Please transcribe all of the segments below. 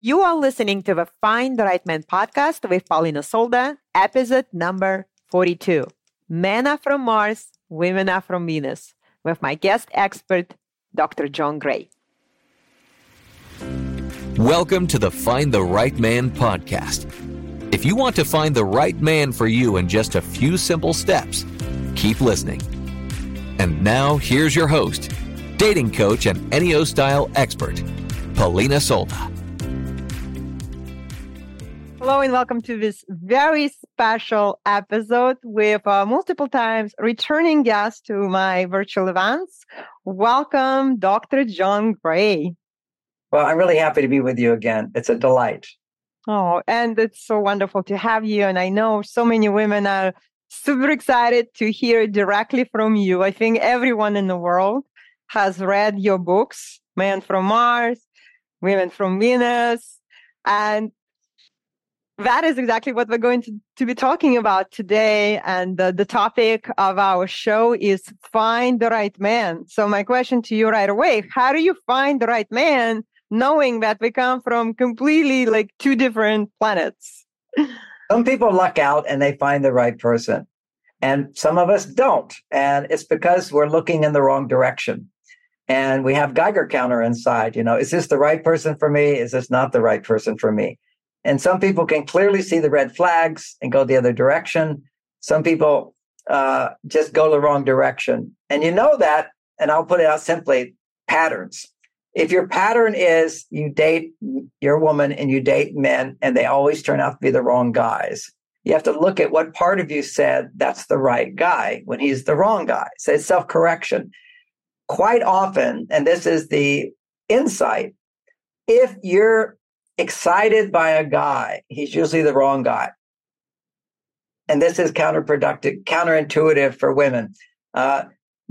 You are listening to the Find the Right Man podcast with Paulina Solda, episode number 42. Men are from Mars, women are from Venus, with my guest expert, Dr. John Gray. Welcome to the Find the Right Man podcast. If you want to find the right man for you in just a few simple steps, keep listening. And now, here's your host, dating coach and Enneagram style expert, Paulina Solda. Hello and welcome to this very special episode with uh, multiple times returning guest to my virtual events. Welcome, Dr. John Gray. Well, I'm really happy to be with you again. It's a delight. Oh, and it's so wonderful to have you. And I know so many women are super excited to hear directly from you. I think everyone in the world has read your books, Men from Mars, Women from Venus. And that is exactly what we're going to, to be talking about today. And the, the topic of our show is find the right man. So my question to you right away, how do you find the right man knowing that we come from completely like two different planets. Some people luck out and they find the right person, and some of us don't. And it's because we're looking in the wrong direction. And we have Geiger counter inside. You know, is this the right person for me? Is this not the right person for me? And some people can clearly see the red flags and go the other direction. Some people uh, just go the wrong direction. And you know that, and I'll put it out simply patterns if your pattern is you date your woman and you date men and they always turn out to be the wrong guys, you have to look at what part of you said that's the right guy when he's the wrong guy. So it's self correction. Quite often, and this is the insight, if you're excited by a guy, he's usually the wrong guy. And this is counterproductive, counterintuitive for women. Uh,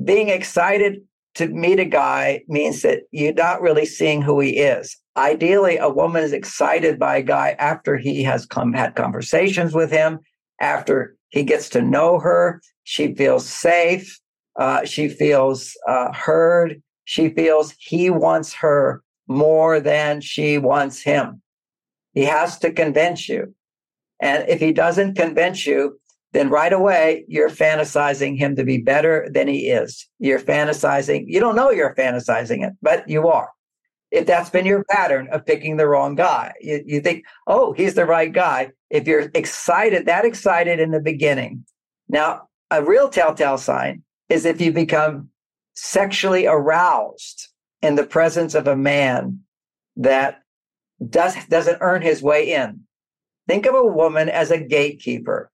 being excited to meet a guy means that you're not really seeing who he is. Ideally, a woman is excited by a guy after he has come had conversations with him, after he gets to know her. She feels safe. Uh, she feels uh, heard. She feels he wants her more than she wants him. He has to convince you. And if he doesn't convince you, then right away you're fantasizing him to be better than he is. You're fantasizing, you don't know you're fantasizing it, but you are. If that's been your pattern of picking the wrong guy, you, you think, oh, he's the right guy. If you're excited, that excited in the beginning. Now, a real telltale sign is if you become sexually aroused in the presence of a man that does, doesn't earn his way in. Think of a woman as a gatekeeper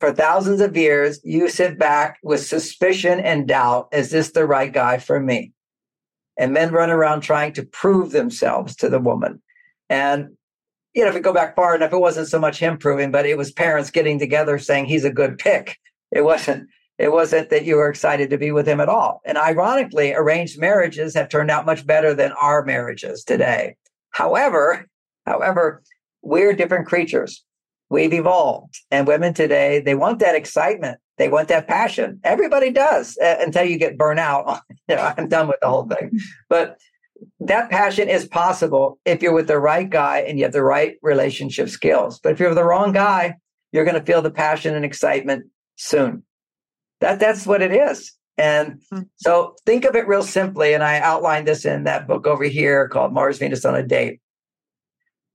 for thousands of years, you sit back with suspicion and doubt is this the right guy for me? And men run around trying to prove themselves to the woman. And, you know, if we go back far enough, it wasn't so much him proving, but it was parents getting together saying he's a good pick. It wasn't. It wasn't that you were excited to be with him at all. And ironically, arranged marriages have turned out much better than our marriages today. However, however, we're different creatures. We've evolved. And women today, they want that excitement. They want that passion. Everybody does uh, until you get burnt out. you know, I'm done with the whole thing. But that passion is possible if you're with the right guy and you have the right relationship skills. But if you're with the wrong guy, you're going to feel the passion and excitement soon. That that's what it is. And hmm. so think of it real simply. And I outlined this in that book over here called Mars Venus on a Date.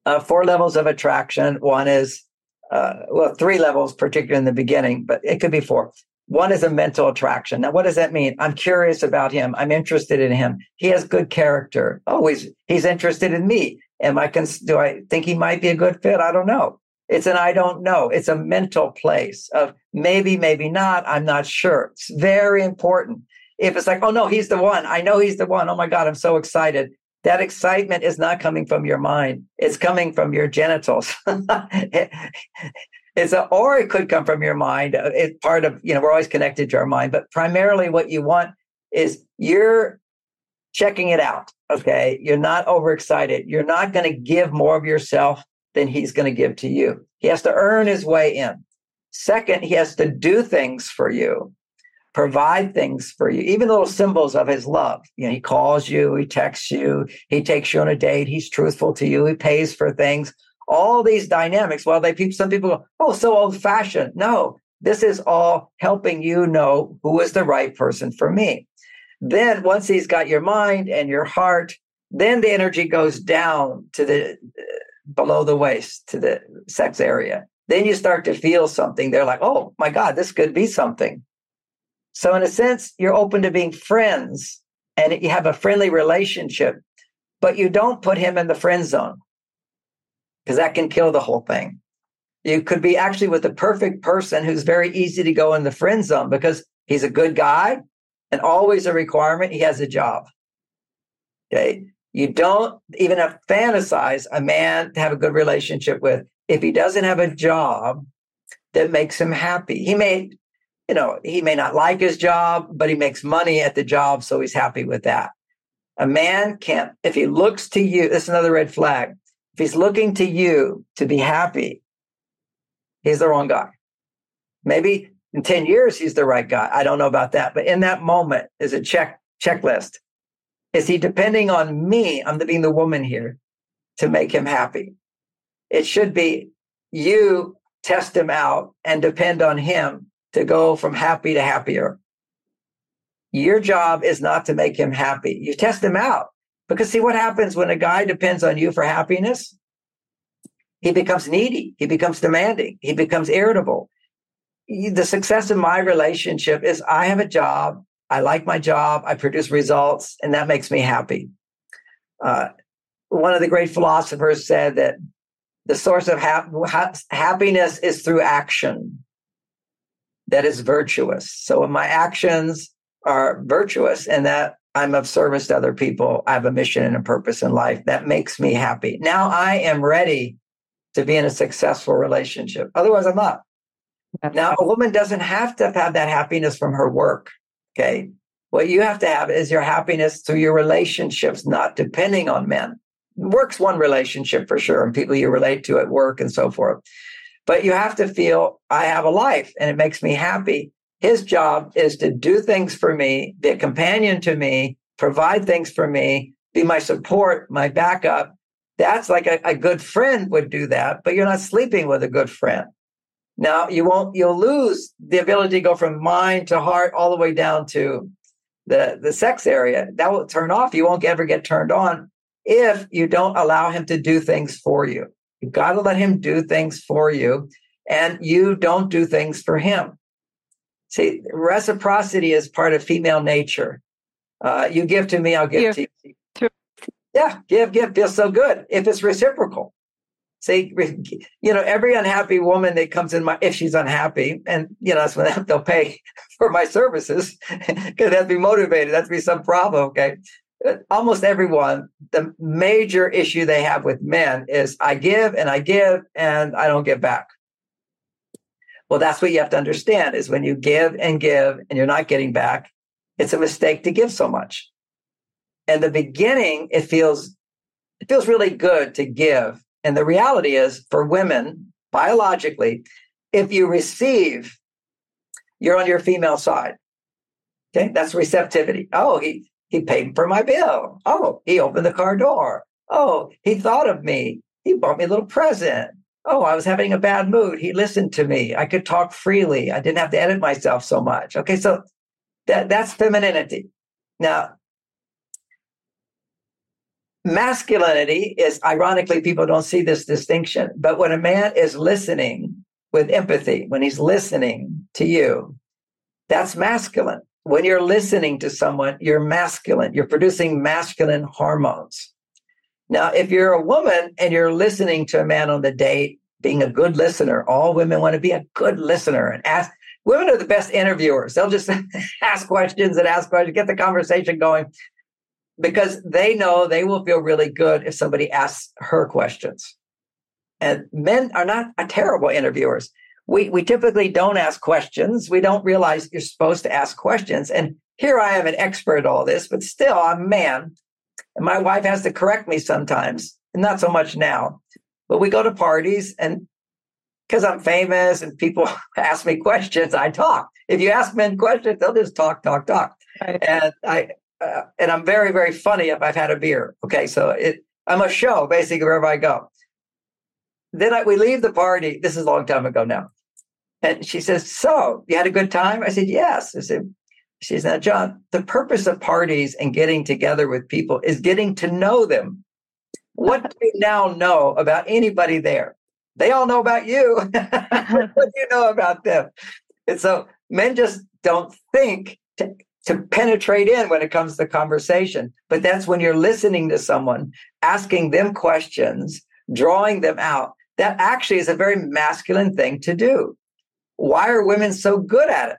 Uh, four levels of attraction. One is uh, well, three levels, particularly in the beginning, but it could be four. One is a mental attraction. Now, what does that mean? I'm curious about him. I'm interested in him. He has good character. Oh, he's, he's interested in me. Am I, cons- do I think he might be a good fit? I don't know. It's an I don't know. It's a mental place of maybe, maybe not. I'm not sure. It's very important. If it's like, oh no, he's the one. I know he's the one. Oh my God, I'm so excited that excitement is not coming from your mind it's coming from your genitals it's a, or it could come from your mind uh, it's part of you know we're always connected to our mind but primarily what you want is you're checking it out okay you're not overexcited you're not going to give more of yourself than he's going to give to you he has to earn his way in second he has to do things for you provide things for you, even little symbols of his love. You know, he calls you, he texts you, he takes you on a date, he's truthful to you, he pays for things. All these dynamics. Well, they some people go, oh, so old fashioned. No, this is all helping you know who is the right person for me. Then once he's got your mind and your heart, then the energy goes down to the below the waist to the sex area. Then you start to feel something. They're like, oh my God, this could be something. So, in a sense, you're open to being friends and you have a friendly relationship, but you don't put him in the friend zone because that can kill the whole thing. You could be actually with the perfect person who's very easy to go in the friend zone because he's a good guy and always a requirement. He has a job. Okay. You don't even have fantasize a man to have a good relationship with if he doesn't have a job that makes him happy. He may, you know, he may not like his job, but he makes money at the job, so he's happy with that. A man can't, if he looks to you, this is another red flag. If he's looking to you to be happy, he's the wrong guy. Maybe in 10 years, he's the right guy. I don't know about that. But in that moment is a check checklist. Is he depending on me? I'm being the woman here to make him happy. It should be you test him out and depend on him to go from happy to happier. Your job is not to make him happy. You test him out because see what happens when a guy depends on you for happiness? He becomes needy. He becomes demanding. He becomes irritable. The success of my relationship is I have a job I like my job, I produce results, and that makes me happy. Uh, one of the great philosophers said that the source of ha- happiness is through action that is virtuous. So when my actions are virtuous and that I'm of service to other people, I have a mission and a purpose in life that makes me happy. Now I am ready to be in a successful relationship. Otherwise, I'm not. Now, a woman doesn't have to have that happiness from her work. Okay. What you have to have is your happiness through your relationships, not depending on men. Work's one relationship for sure, and people you relate to at work and so forth. But you have to feel I have a life and it makes me happy. His job is to do things for me, be a companion to me, provide things for me, be my support, my backup. That's like a, a good friend would do that, but you're not sleeping with a good friend. Now you won't, you'll lose the ability to go from mind to heart all the way down to the, the sex area. That will turn off. You won't ever get turned on if you don't allow him to do things for you. You've got to let him do things for you and you don't do things for him. See, reciprocity is part of female nature. Uh, you give to me, I'll give, give to you. Yeah, give, give feels so good if it's reciprocal say, you know, every unhappy woman that comes in my, if she's unhappy, and, you know, that's when they'll pay for my services because they have to be motivated. That's be some problem. Okay. Uh, almost everyone, the major issue they have with men is I give and I give and I don't get back. Well, that's what you have to understand is when you give and give and you're not getting back, it's a mistake to give so much. In the beginning, it feels it feels really good to give and the reality is for women, biologically, if you receive, you're on your female side. Okay, that's receptivity. Oh, he he paid for my bill. Oh, he opened the car door. Oh, he thought of me. He bought me a little present. Oh, I was having a bad mood. He listened to me. I could talk freely. I didn't have to edit myself so much. Okay, so that that's femininity. Now, masculinity is ironically people don't see this distinction but when a man is listening with empathy when he's listening to you that's masculine. When you're listening to someone you're masculine. You're producing masculine hormones. Now if you're a woman and you're listening to a man on the date being a good listener all women want to be a good listener and ask women are the best interviewers. They'll just ask questions and ask questions get the conversation going because they know they will feel really good if somebody asks her questions. And men are not a terrible interviewers. We, we typically don't ask questions. We don't realize you're supposed to ask questions. And here I am an expert at all this, but still I'm a man. And my wife has to correct me sometimes, not so much now. But we go to parties and because I'm famous and people ask me questions, I talk. if you ask men questions, they'll just talk, talk, talk. Right. And I uh, and I'm very, very funny if I've had a beer. Okay, so it I'm a show basically wherever I go. Then I, we leave the party. This is a long time ago now. And she says, So you had a good time? I said, Yes. I said, She said, Now, John, the purpose of parties and getting together with people is getting to know them. What do you now know about anybody there? They all know about you. what do you know about them? And so men just don't think to, to penetrate in when it comes to conversation. But that's when you're listening to someone, asking them questions, drawing them out. That actually is a very masculine thing to do. Why are women so good at it?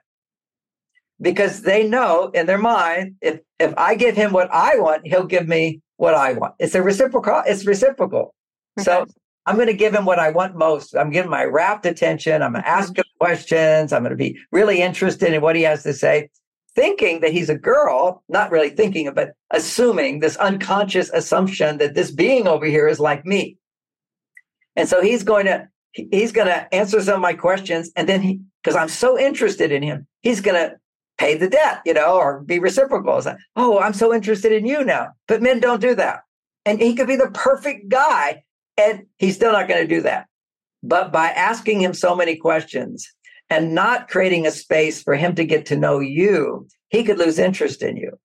Because they know in their mind, if if I give him what I want, he'll give me what I want. It's a reciprocal, it's reciprocal. Okay. So I'm going to give him what I want most. I'm giving my rapt attention. I'm going to ask mm-hmm. him questions. I'm going to be really interested in what he has to say, thinking that he's a girl, not really thinking, but assuming this unconscious assumption that this being over here is like me. And so he's going to he's going to answer some of my questions and then he because i'm so interested in him he's going to pay the debt you know or be reciprocal. Like, oh i'm so interested in you now. But men don't do that. And he could be the perfect guy and he's still not going to do that. But by asking him so many questions and not creating a space for him to get to know you he could lose interest in you.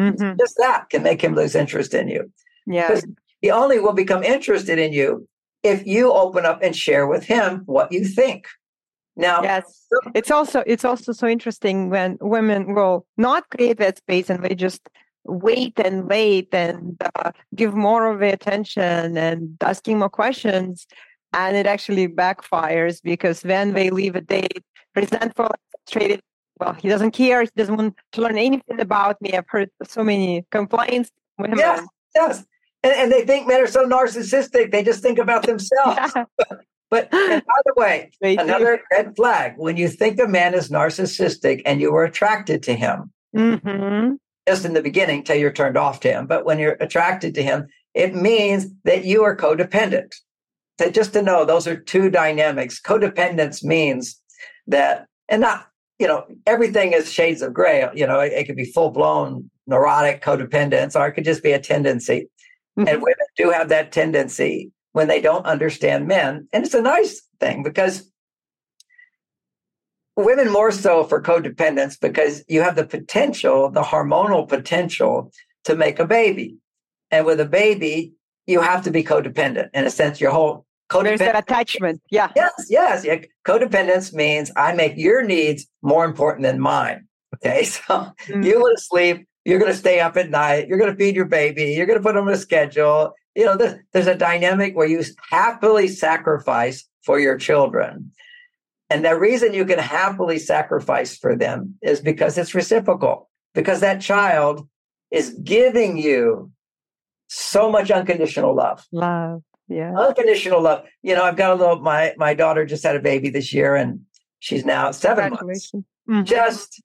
Mm-hmm. just that can make him lose interest in you. Yeah. He only will become interested in you if you open up and share with him what you think. Now, yes, it's also it's also so interesting when women will not create that space and they just wait and wait and uh, give more of the attention and asking more questions, and it actually backfires because when they leave a date resentful, frustrated. Well, he doesn't care. He doesn't want to learn anything about me. I've heard so many complaints. Yes, yes. And, and they think men are so narcissistic, they just think about themselves. but by the way, they another do. red flag when you think a man is narcissistic and you are attracted to him, mm-hmm. just in the beginning till you're turned off to him, but when you're attracted to him, it means that you are codependent. So just to know, those are two dynamics. Codependence means that, and not, you know, everything is shades of gray. You know, it, it could be full blown neurotic codependence, or it could just be a tendency. Mm-hmm. And women do have that tendency when they don't understand men. And it's a nice thing because women more so for codependence because you have the potential, the hormonal potential to make a baby. And with a baby, you have to be codependent. In a sense, your whole codependent. There's that attachment. Yeah. Yes, yes. Yeah. Codependence means I make your needs more important than mine. Okay. So mm-hmm. you want to sleep, you're going to stay up at night. You're going to feed your baby. You're going to put them on a schedule. You know, there's, there's a dynamic where you happily sacrifice for your children. And the reason you can happily sacrifice for them is because it's reciprocal, because that child is giving you so much unconditional love. Love. Yeah. Unconditional love. You know, I've got a little, my, my daughter just had a baby this year and she's now seven months. Mm-hmm. Just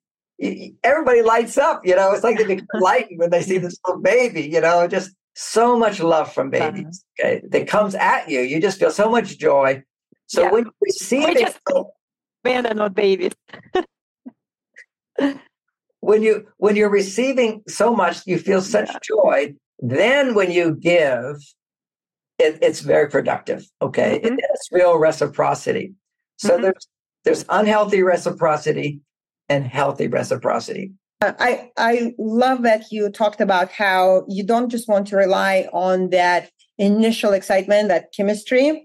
everybody lights up. You know, it's like they become lightened when they see this little baby. You know, just so much love from babies. Okay, that comes at you. You just feel so much joy. So yeah. when you receive we just man and not babies. when you when you're receiving so much, you feel such yeah. joy. Then when you give, it, it's very productive. Okay, mm-hmm. it's real reciprocity. So mm-hmm. there's there's unhealthy reciprocity and healthy reciprocity. Uh, I, I love that you talked about how you don't just want to rely on that initial excitement, that chemistry,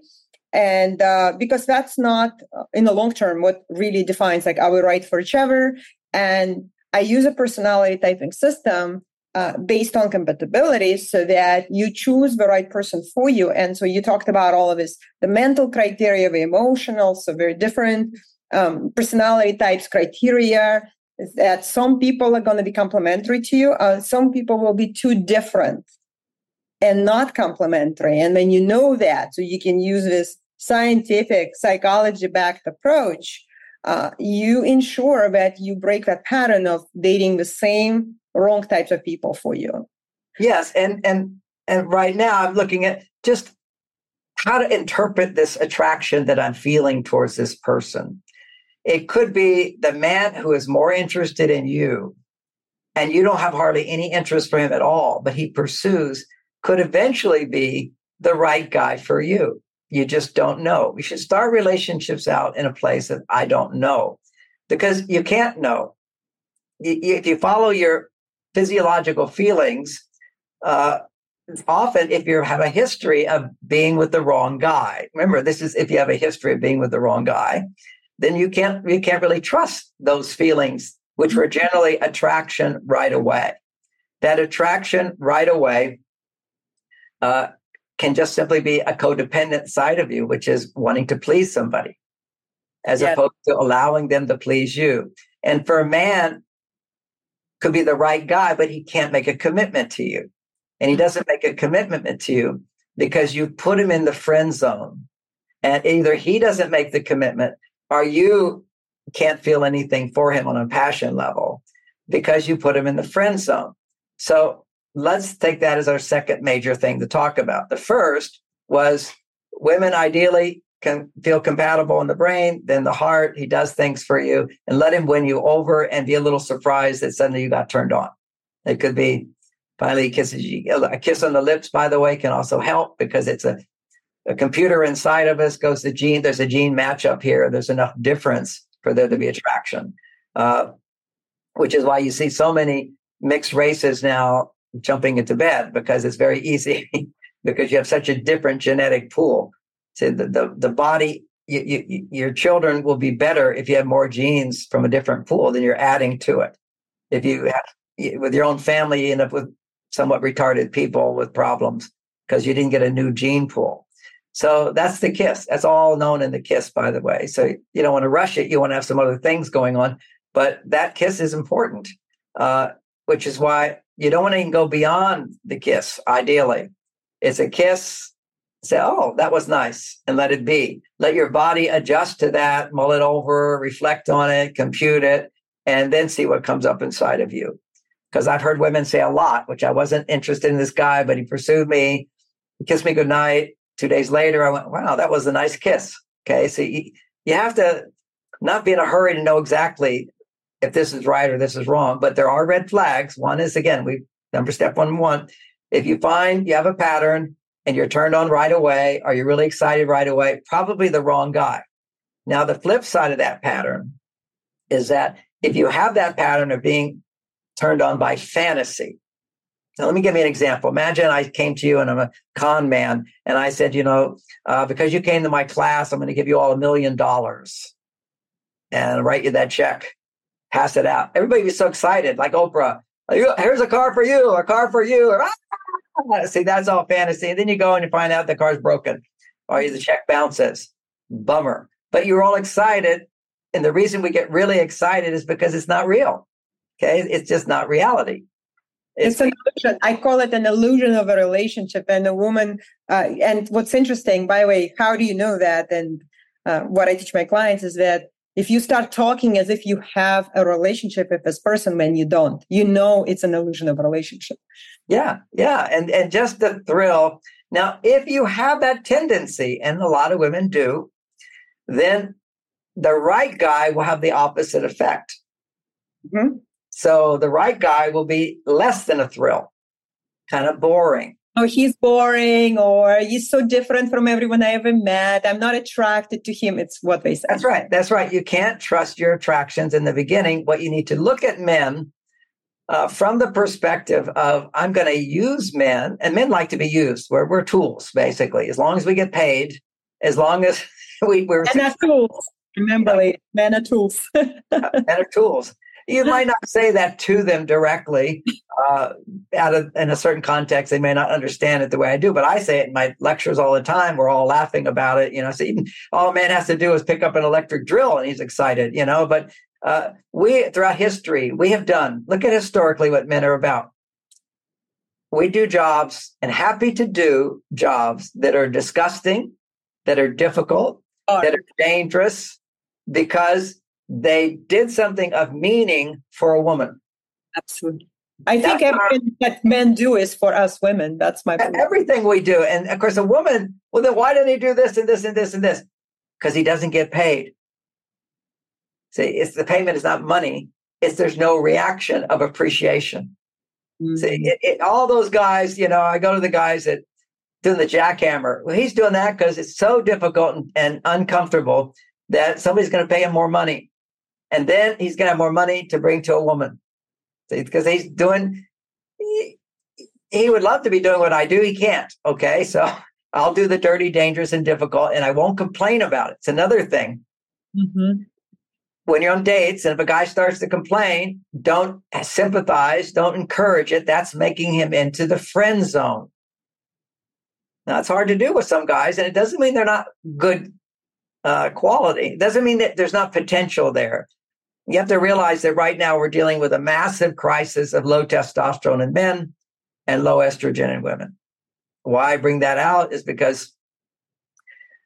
and uh, because that's not uh, in the long term what really defines like are we right for each other. And I use a personality typing system uh, based on compatibility so that you choose the right person for you. And so you talked about all of this, the mental criteria, the emotional, so very different um, personality types criteria that some people are going to be complementary to you uh, some people will be too different and not complementary and when you know that so you can use this scientific psychology backed approach uh, you ensure that you break that pattern of dating the same wrong types of people for you yes and and and right now i'm looking at just how to interpret this attraction that i'm feeling towards this person It could be the man who is more interested in you and you don't have hardly any interest for him at all, but he pursues, could eventually be the right guy for you. You just don't know. We should start relationships out in a place that I don't know because you can't know. If you follow your physiological feelings, uh, often if you have a history of being with the wrong guy, remember this is if you have a history of being with the wrong guy, then you can't you can't really trust those feelings, which were generally attraction right away. That attraction right away uh, can just simply be a codependent side of you, which is wanting to please somebody, as yeah. opposed to allowing them to please you. And for a man, could be the right guy, but he can't make a commitment to you. And he doesn't make a commitment to you because you put him in the friend zone. And either he doesn't make the commitment or you can't feel anything for him on a passion level because you put him in the friend zone. So let's take that as our second major thing to talk about. The first was women ideally can feel compatible in the brain, then the heart. He does things for you and let him win you over and be a little surprised that suddenly you got turned on. It could be finally kisses you. A kiss on the lips, by the way, can also help because it's a, a computer inside of us goes to gene. There's a gene matchup here. There's enough difference for there to be attraction, uh, which is why you see so many mixed races now jumping into bed because it's very easy because you have such a different genetic pool. The, the, the body, you, you, your children will be better if you have more genes from a different pool than you're adding to it. If you have, with your own family, you end up with somewhat retarded people with problems because you didn't get a new gene pool. So that's the kiss. That's all known in the kiss, by the way. So you don't want to rush it. You want to have some other things going on, but that kiss is important, uh, which is why you don't want to even go beyond the kiss. Ideally, it's a kiss say, oh, that was nice, and let it be. Let your body adjust to that, mull it over, reflect on it, compute it, and then see what comes up inside of you. Because I've heard women say a lot, which I wasn't interested in this guy, but he pursued me, he kissed me goodnight. Two days later, I went, wow, that was a nice kiss. Okay. So you, you have to not be in a hurry to know exactly if this is right or this is wrong, but there are red flags. One is, again, we number step one, one. If you find you have a pattern, and you're turned on right away, are you're really excited right away? Probably the wrong guy. Now, the flip side of that pattern is that if you have that pattern of being turned on by fantasy, now let me give you an example. Imagine I came to you and I'm a con man, and I said, you know, uh, because you came to my class, I'm going to give you all a million dollars and write you that check, pass it out. Everybody be so excited, like Oprah. Here's a car for you, a car for you. Or, ah! See, that's all fantasy. And then you go and you find out the car's broken or the check bounces. Bummer. But you're all excited. And the reason we get really excited is because it's not real. Okay. It's just not reality. It's, it's an illusion. I call it an illusion of a relationship. And a woman, uh, and what's interesting, by the way, how do you know that? And uh, what I teach my clients is that if you start talking as if you have a relationship with this person when you don't, you know it's an illusion of a relationship. Yeah, yeah. And and just the thrill. Now, if you have that tendency, and a lot of women do, then the right guy will have the opposite effect. Mm-hmm. So the right guy will be less than a thrill, kind of boring oh, he's boring or he's so different from everyone I ever met. I'm not attracted to him. It's what they say. That's right. That's right. You can't trust your attractions in the beginning. What you need to look at men uh, from the perspective of I'm going to use men, and men like to be used. We're, we're tools, basically. As long as we get paid, as long as we, we're. Men are tools. Remember, men are tools. men are tools you might not say that to them directly uh, out of in a certain context they may not understand it the way i do but i say it in my lectures all the time we're all laughing about it you know so even, all a man has to do is pick up an electric drill and he's excited you know but uh, we throughout history we have done look at historically what men are about we do jobs and happy to do jobs that are disgusting that are difficult that are dangerous because they did something of meaning for a woman. Absolutely. I think everything that men do is for us women. That's my belief. everything we do. And of course, a woman, well, then why didn't he do this and this and this and this? Because he doesn't get paid. See, it's the payment is not money. It's there's no reaction of appreciation. Mm-hmm. See, it, it, all those guys, you know, I go to the guys that doing the jackhammer. Well, he's doing that because it's so difficult and, and uncomfortable that somebody's going to pay him more money. And then he's going to have more money to bring to a woman. Because he's doing, he, he would love to be doing what I do. He can't. Okay. So I'll do the dirty, dangerous, and difficult, and I won't complain about it. It's another thing. Mm-hmm. When you're on dates, and if a guy starts to complain, don't sympathize, don't encourage it. That's making him into the friend zone. Now, it's hard to do with some guys, and it doesn't mean they're not good uh, quality. It doesn't mean that there's not potential there. You have to realize that right now we're dealing with a massive crisis of low testosterone in men and low estrogen in women. Why I bring that out is because,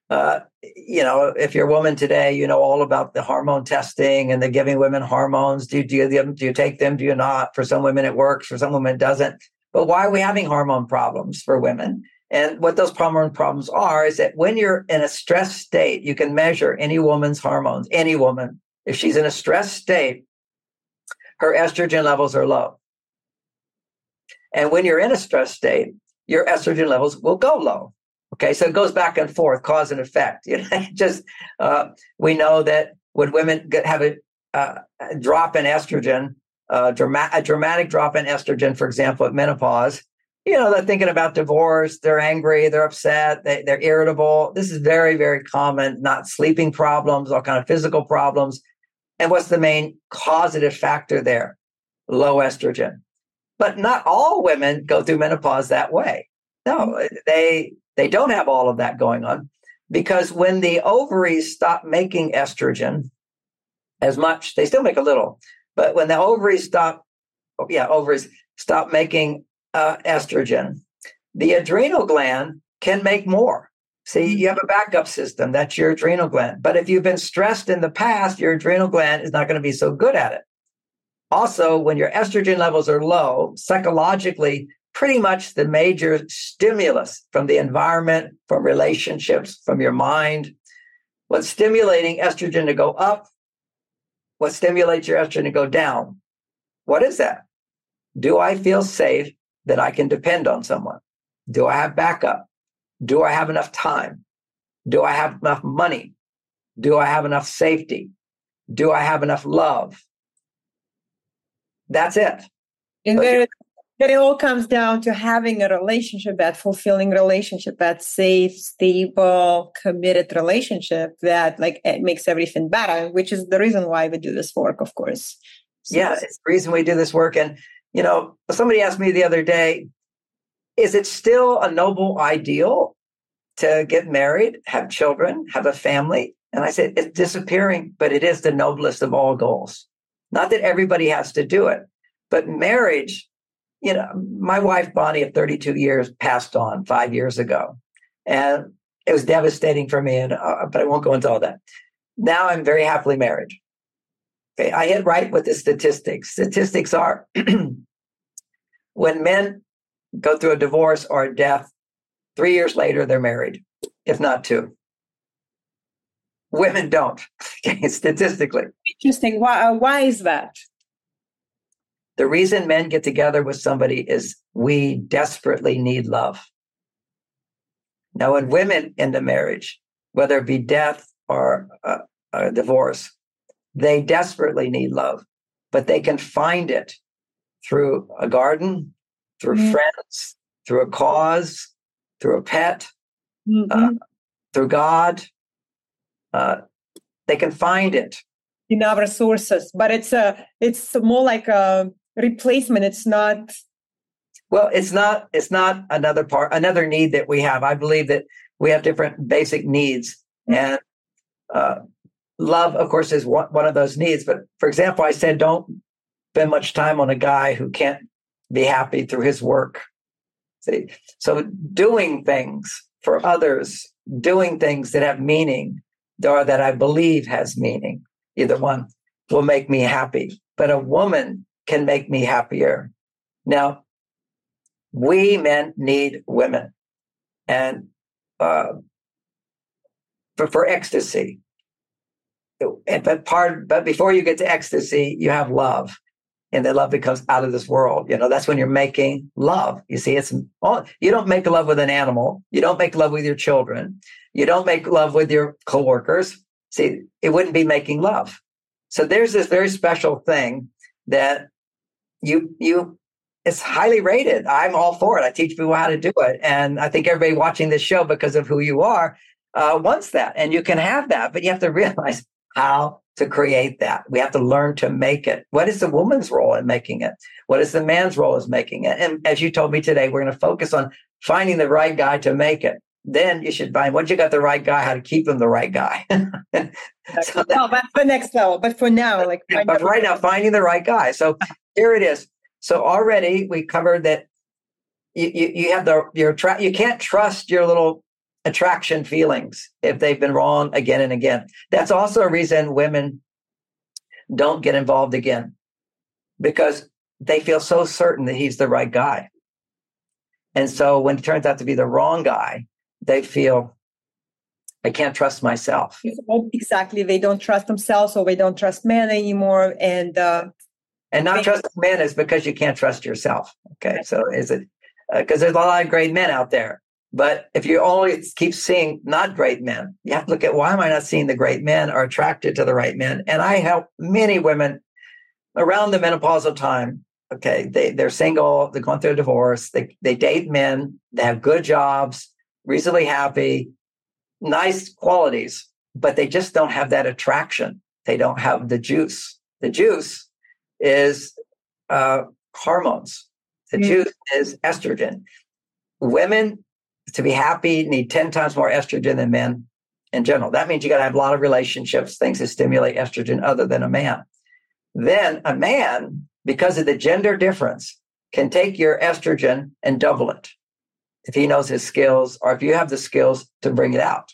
uh, you know, if you're a woman today, you know all about the hormone testing and the giving women hormones. Do you do? Do you take them? Do you not? For some women, it works. For some women, it doesn't. But why are we having hormone problems for women? And what those hormone problems are is that when you're in a stress state, you can measure any woman's hormones. Any woman, if she's in a stress state, her estrogen levels are low. And when you're in a stress state, your estrogen levels will go low. Okay, so it goes back and forth, cause and effect. You know, just uh, we know that when women get, have a, uh, a, drop in estrogen, uh, drama- a dramatic drop in estrogen, for example, at menopause, you know, they're thinking about divorce, they're angry, they're upset, they, they're irritable. This is very, very common. Not sleeping problems, all kind of physical problems. And what's the main causative factor there? Low estrogen. But not all women go through menopause that way. No, they they don't have all of that going on because when the ovaries stop making estrogen as much, they still make a little, but when the ovaries stop, yeah, ovaries stop making uh, estrogen, the adrenal gland can make more. See, you have a backup system. That's your adrenal gland. But if you've been stressed in the past, your adrenal gland is not going to be so good at it. Also, when your estrogen levels are low, psychologically, pretty much the major stimulus from the environment, from relationships, from your mind, what's stimulating estrogen to go up, what stimulates your estrogen to go down. What is that? Do I feel safe that I can depend on someone? Do I have backup? Do I have enough time? Do I have enough money? Do I have enough safety? Do I have enough love? That's it. And there, it all comes down to having a relationship, that fulfilling relationship, that safe, stable, committed relationship that like it makes everything better, which is the reason why we do this work, of course. So, yeah, it's the reason we do this work. And, you know, somebody asked me the other day, is it still a noble ideal to get married, have children, have a family? And I said, it's disappearing, but it is the noblest of all goals. Not that everybody has to do it, but marriage, you know, my wife, Bonnie, of 32 years, passed on five years ago. And it was devastating for me, and uh, but I won't go into all that. Now I'm very happily married. Okay, I hit right with the statistics. Statistics are when men go through a divorce or a death, three years later they're married, if not two. Women don't, statistically. Interesting. Why, uh, why is that? The reason men get together with somebody is we desperately need love. Now, when women in the marriage, whether it be death or a, a divorce, they desperately need love, but they can find it through a garden, through mm-hmm. friends, through a cause, through a pet, mm-hmm. uh, through God, uh, they can find it in our sources but it's a it's more like a replacement. It's not well it's not it's not another part another need that we have. I believe that we have different basic needs mm-hmm. and uh, love of course is one, one of those needs. But for example i said don't spend much time on a guy who can't be happy through his work. See so doing things for others doing things that have meaning or that I believe has meaning. Either one will make me happy, but a woman can make me happier. Now, we men need women, and uh, for, for ecstasy. but part, but before you get to ecstasy, you have love and the love becomes out of this world. You know, that's when you're making love. You see, it's all, you don't make love with an animal. You don't make love with your children. You don't make love with your coworkers. See, it wouldn't be making love. So there's this very special thing that you, you, it's highly rated. I'm all for it. I teach people how to do it. And I think everybody watching this show because of who you are, uh, wants that. And you can have that, but you have to realize how to create that. We have to learn to make it. What is the woman's role in making it? What is the man's role in making it? And as you told me today, we're going to focus on finding the right guy to make it. Then you should find once you got the right guy, how to keep him the right guy. so that, no, that's the next level. But for now, like but right now, finding the right guy. So here it is. So already we covered that you, you, you have the your tra- you can't trust your little attraction feelings if they've been wrong again and again. That's also a reason women don't get involved again because they feel so certain that he's the right guy. And so when it turns out to be the wrong guy, they feel I can't trust myself. Exactly. They don't trust themselves or they don't trust men anymore. And uh, and not trust men is because you can't trust yourself. Okay. So is it because uh, there's a lot of great men out there but if you only keep seeing not great men, you have to look at why am I not seeing the great men or attracted to the right men? And I help many women around the menopausal time. Okay, they, they're single, they're going through a divorce, they, they date men, they have good jobs, reasonably happy, nice qualities, but they just don't have that attraction. They don't have the juice. The juice is uh, hormones. The mm. juice is estrogen. Women to be happy need 10 times more estrogen than men in general. That means you got to have a lot of relationships, things that stimulate estrogen other than a man. Then a man, because of the gender difference, can take your estrogen and double it if he knows his skills or if you have the skills to bring it out.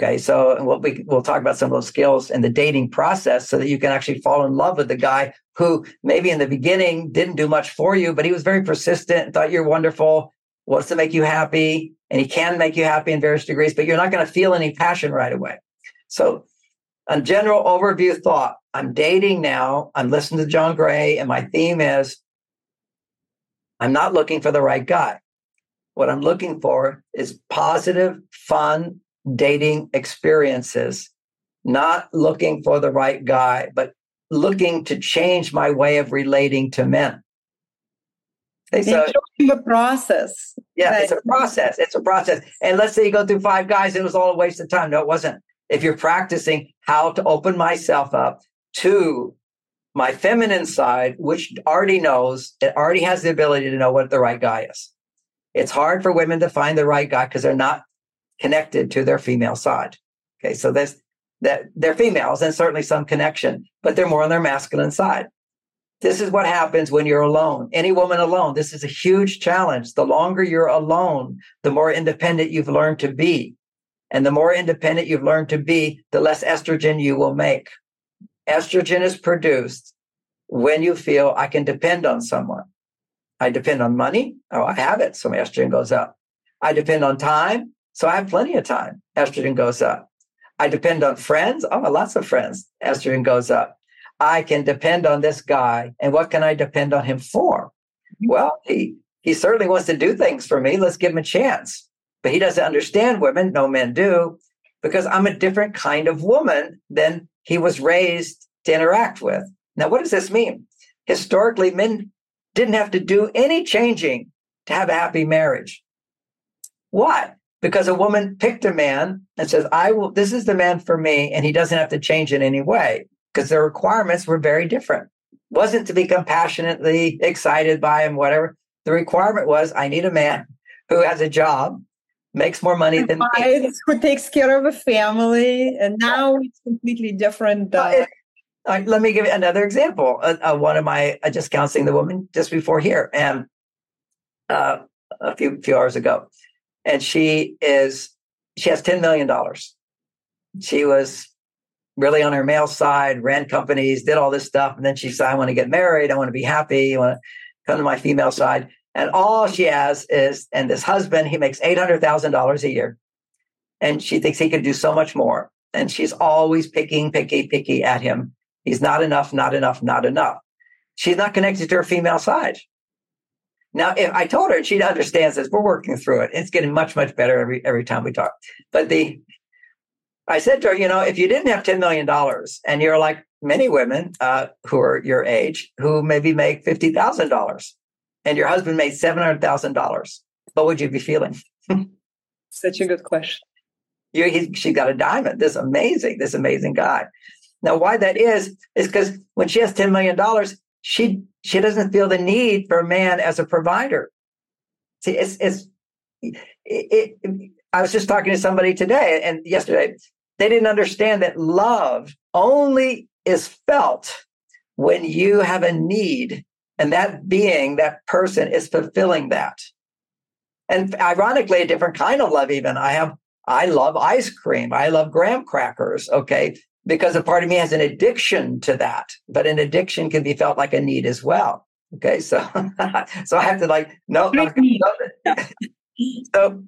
Okay, so what we we'll talk about some of those skills in the dating process so that you can actually fall in love with the guy who maybe in the beginning didn't do much for you, but he was very persistent and thought you're wonderful wants to make you happy, and he can make you happy in various degrees, but you're not going to feel any passion right away. So, a general overview thought I'm dating now, I'm listening to John Gray, and my theme is I'm not looking for the right guy. What I'm looking for is positive, fun dating experiences, not looking for the right guy, but looking to change my way of relating to men. So, the process. Yeah, it's a process. It's a process. And let's say you go through five guys, it was all a waste of time. No, it wasn't. If you're practicing how to open myself up to my feminine side, which already knows, it already has the ability to know what the right guy is. It's hard for women to find the right guy because they're not connected to their female side. Okay, so there's that they're females and certainly some connection, but they're more on their masculine side. This is what happens when you're alone. Any woman alone, this is a huge challenge. The longer you're alone, the more independent you've learned to be. And the more independent you've learned to be, the less estrogen you will make. Estrogen is produced when you feel I can depend on someone. I depend on money. Oh, I have it. So my estrogen goes up. I depend on time. So I have plenty of time. Estrogen goes up. I depend on friends. Oh, lots of friends. Estrogen goes up. I can depend on this guy. And what can I depend on him for? Mm-hmm. Well, he, he certainly wants to do things for me. Let's give him a chance. But he doesn't understand women. No men do because I'm a different kind of woman than he was raised to interact with. Now, what does this mean? Historically, men didn't have to do any changing to have a happy marriage. Why? Because a woman picked a man and says, I will, this is the man for me, and he doesn't have to change in any way because their requirements were very different. Wasn't to be compassionately excited by him, whatever. The requirement was I need a man who has a job, makes more money than me. Who takes care of a family. And now it's completely different. Uh, uh, let me give you another example. Uh, uh one of my, I just counseling the woman just before here and uh, a few, few hours ago. And she is, she has $10 million. She was really on her male side, ran companies, did all this stuff. And then she said, I want to get married. I want to be happy. I want to come to my female side. And all she has is, and this husband, he makes $800,000 a year. And she thinks he could do so much more. and she's always picking, picky, picky at him. He's not enough, not enough, not enough. She's not connected to her female side. Now, if I told her, she understands this. We're working through it. It's getting much, much better every every time we talk. But the I said to her, you know, if you didn't have $10 million and you're like many women uh, who are your age who maybe make $50,000 and your husband made $700,000, what would you be feeling? Such a good question. You, he, she got a diamond. This amazing, this amazing guy. Now, why that is, is because when she has $10 million, she, she doesn't feel the need for a man as a provider. See, it's, it's, it, it, I was just talking to somebody today and yesterday. They didn't understand that love only is felt when you have a need and that being, that person is fulfilling that. And ironically, a different kind of love, even. I have, I love ice cream. I love graham crackers. Okay. Because a part of me has an addiction to that, but an addiction can be felt like a need as well. Okay. So, so I have to like, no, no, no. so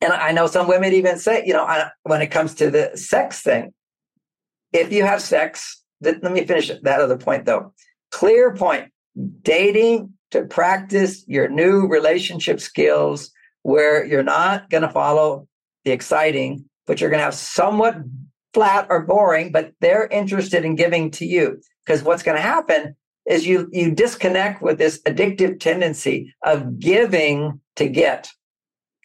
and I know some women even say, you know, when it comes to the sex thing, if you have sex, let me finish that other point though. Clear point dating to practice your new relationship skills where you're not going to follow the exciting, but you're going to have somewhat flat or boring, but they're interested in giving to you. Because what's going to happen is you you disconnect with this addictive tendency of giving to get.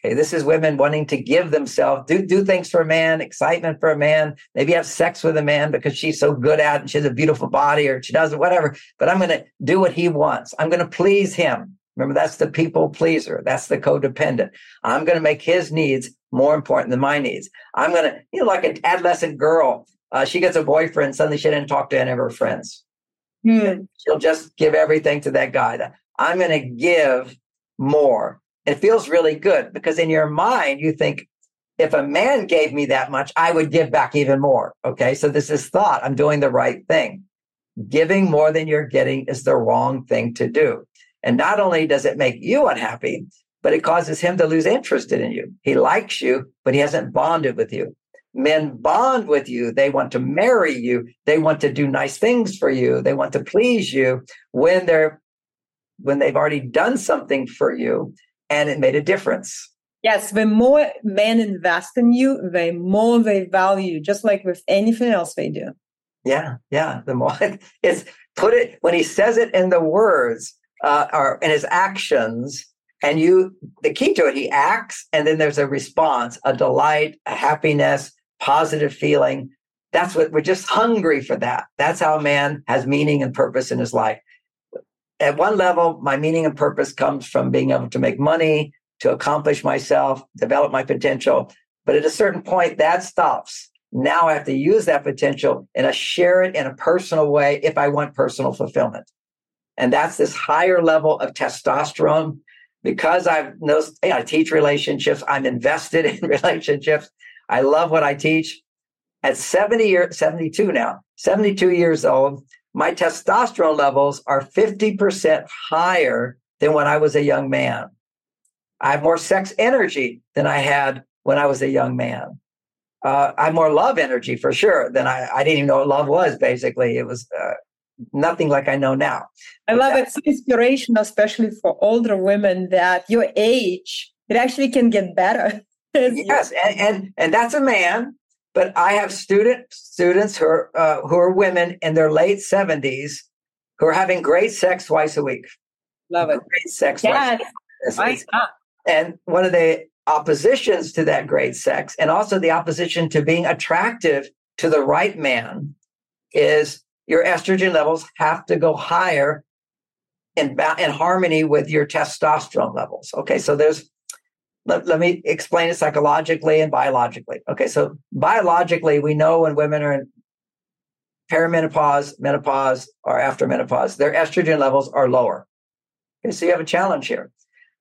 Okay, this is women wanting to give themselves, do do things for a man, excitement for a man, maybe have sex with a man because she's so good at it and she has a beautiful body or she does it, whatever. But I'm going to do what he wants. I'm going to please him. Remember, that's the people pleaser. That's the codependent. I'm going to make his needs more important than my needs. I'm going to, you know, like an adolescent girl, uh, she gets a boyfriend, suddenly she didn't talk to any of her friends. Mm. She'll just give everything to that guy. I'm going to give more it feels really good because in your mind, you think, if a man gave me that much, I would give back even more. Okay. So this is thought. I'm doing the right thing. Giving more than you're getting is the wrong thing to do. And not only does it make you unhappy, but it causes him to lose interest in you. He likes you, but he hasn't bonded with you. Men bond with you. They want to marry you. They want to do nice things for you. They want to please you when they're, when they've already done something for you and it made a difference. Yes, the more men invest in you, the more they value, just like with anything else they do. Yeah, yeah. The more it's put it when he says it in the words uh, or in his actions, and you the key to it, he acts, and then there's a response, a delight, a happiness, positive feeling. That's what we're just hungry for that. That's how a man has meaning and purpose in his life at one level, my meaning and purpose comes from being able to make money, to accomplish myself, develop my potential. But at a certain point, that stops. Now I have to use that potential and I share it in a personal way if I want personal fulfillment. And that's this higher level of testosterone. Because I've no, I teach relationships, I'm invested in relationships. I love what I teach. At 70 years, 72 now, 72 years old, my testosterone levels are 50% higher than when I was a young man. I have more sex energy than I had when I was a young man. Uh, I have more love energy for sure than I, I didn't even know what love was. Basically, it was uh, nothing like I know now. I love it. It's inspirational, especially for older women that your age, it actually can get better. yes. And, and, and that's a man but I have student students who are uh, who are women in their late seventies who are having great sex twice a week. Love it. Great sex. Yes. Twice and one of the oppositions to that great sex, and also the opposition to being attractive to the right man, is your estrogen levels have to go higher in, in harmony with your testosterone levels. Okay, so there's let, let me explain it psychologically and biologically. Okay, so biologically, we know when women are in perimenopause, menopause, or after menopause, their estrogen levels are lower. Okay, so you have a challenge here.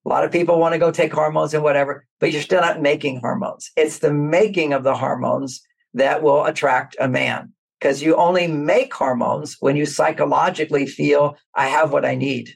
A lot of people want to go take hormones and whatever, but you're still not making hormones. It's the making of the hormones that will attract a man because you only make hormones when you psychologically feel, I have what I need.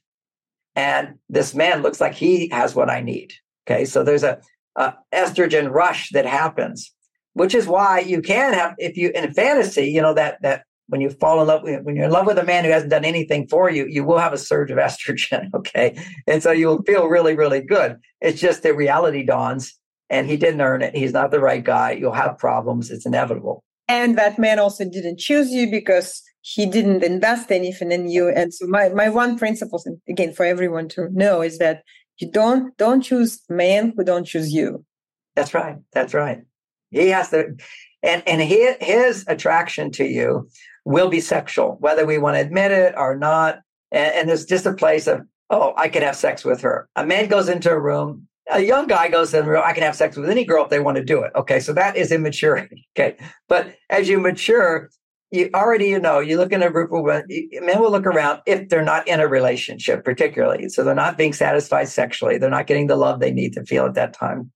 And this man looks like he has what I need. Okay, so there's a, a estrogen rush that happens. which is why you can have, if you, in fantasy, you know, that, that when you fall in love when you're in love with a man who hasn't done anything for you, you will have a surge of estrogen. Okay. And so you'll feel really, really good. It's just that reality dawns and he didn't earn it. He's not the right guy. You'll have problems. It's inevitable. And that man also didn't choose you because he didn't invest anything in you. And so my, my one principle, again, for everyone to know is that you don't, don't choose men who don't choose you. That's right. That's right. He has to, and, and his, his attraction to you will be sexual, whether we want to admit it or not. And, and there's just a place of, oh, I could have sex with her. A man goes into a room, a young guy goes in I can have sex with any girl if they want to do it. Okay. So that is immaturity. Okay. But as you mature, you already, you know, you look in a group of women, men will look around if they're not in a relationship, particularly. So they're not being satisfied sexually. They're not getting the love they need to feel at that time.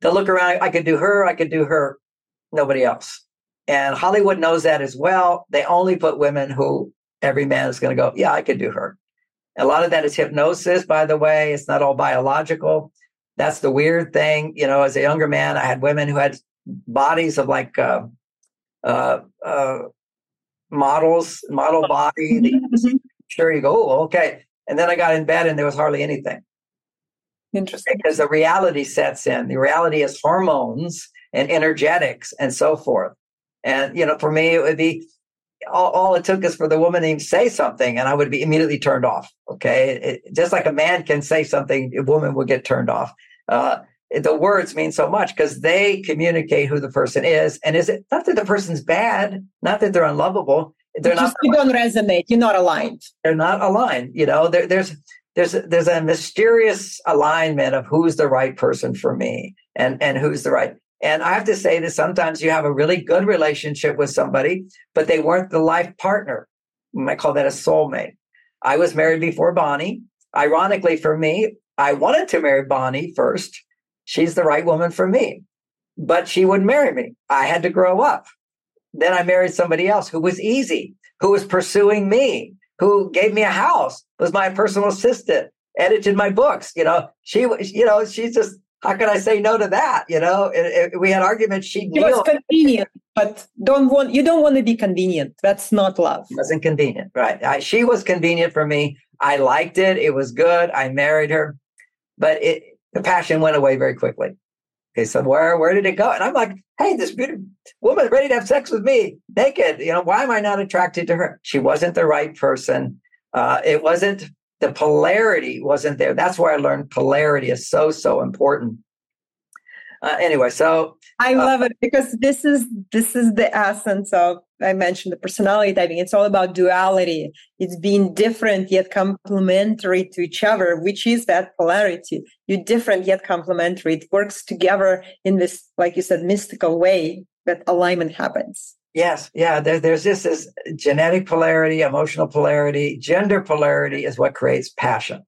They'll look around. I could do her. I could do her. Nobody else. And Hollywood knows that as well. They only put women who every man is going to go, yeah, I could do her. A lot of that is hypnosis, by the way. It's not all biological. That's the weird thing. You know, as a younger man, I had women who had bodies of like uh, uh, uh, models, model body. Mm-hmm. sure, you go, oh, okay. And then I got in bed and there was hardly anything. Interesting. Because the reality sets in. The reality is hormones and energetics and so forth. And, you know, for me, it would be all, all, it took is for the woman to even say something and I would be immediately turned off. Okay. It, just like a man can say something, a woman will get turned off. Uh, the words mean so much because they communicate who the person is. And is it not that the person's bad, not that they're unlovable. They're not. You don't resonate. You're not aligned. They're not aligned. You know, there, there's there's there's a mysterious alignment of who's the right person for me and and who's the right. And I have to say that sometimes you have a really good relationship with somebody, but they weren't the life partner. You might call that a soulmate. I was married before Bonnie. Ironically, for me, I wanted to marry Bonnie first. She's the right woman for me, but she wouldn't marry me. I had to grow up. Then I married somebody else who was easy, who was pursuing me, who gave me a house, was my personal assistant, edited my books. You know, she, you know, she's just how can I say no to that? You know, it, it, we had arguments. She it was convenient, but don't want you don't want to be convenient. That's not love. It wasn't convenient, right? I, she was convenient for me. I liked it. It was good. I married her, but it the passion went away very quickly. Okay, so where where did it go? And I'm like, hey, this beautiful woman ready to have sex with me, naked. You know, why am I not attracted to her? She wasn't the right person. Uh, it wasn't the polarity wasn't there. That's where I learned polarity is so, so important. Uh, anyway, so I uh, love it because this is this is the essence of I mentioned the personality typing. It's all about duality. It's being different yet complementary to each other, which is that polarity. You're different yet complementary. It works together in this, like you said, mystical way that alignment happens. Yes, yeah. There, there's this is genetic polarity, emotional polarity, gender polarity is what creates passion.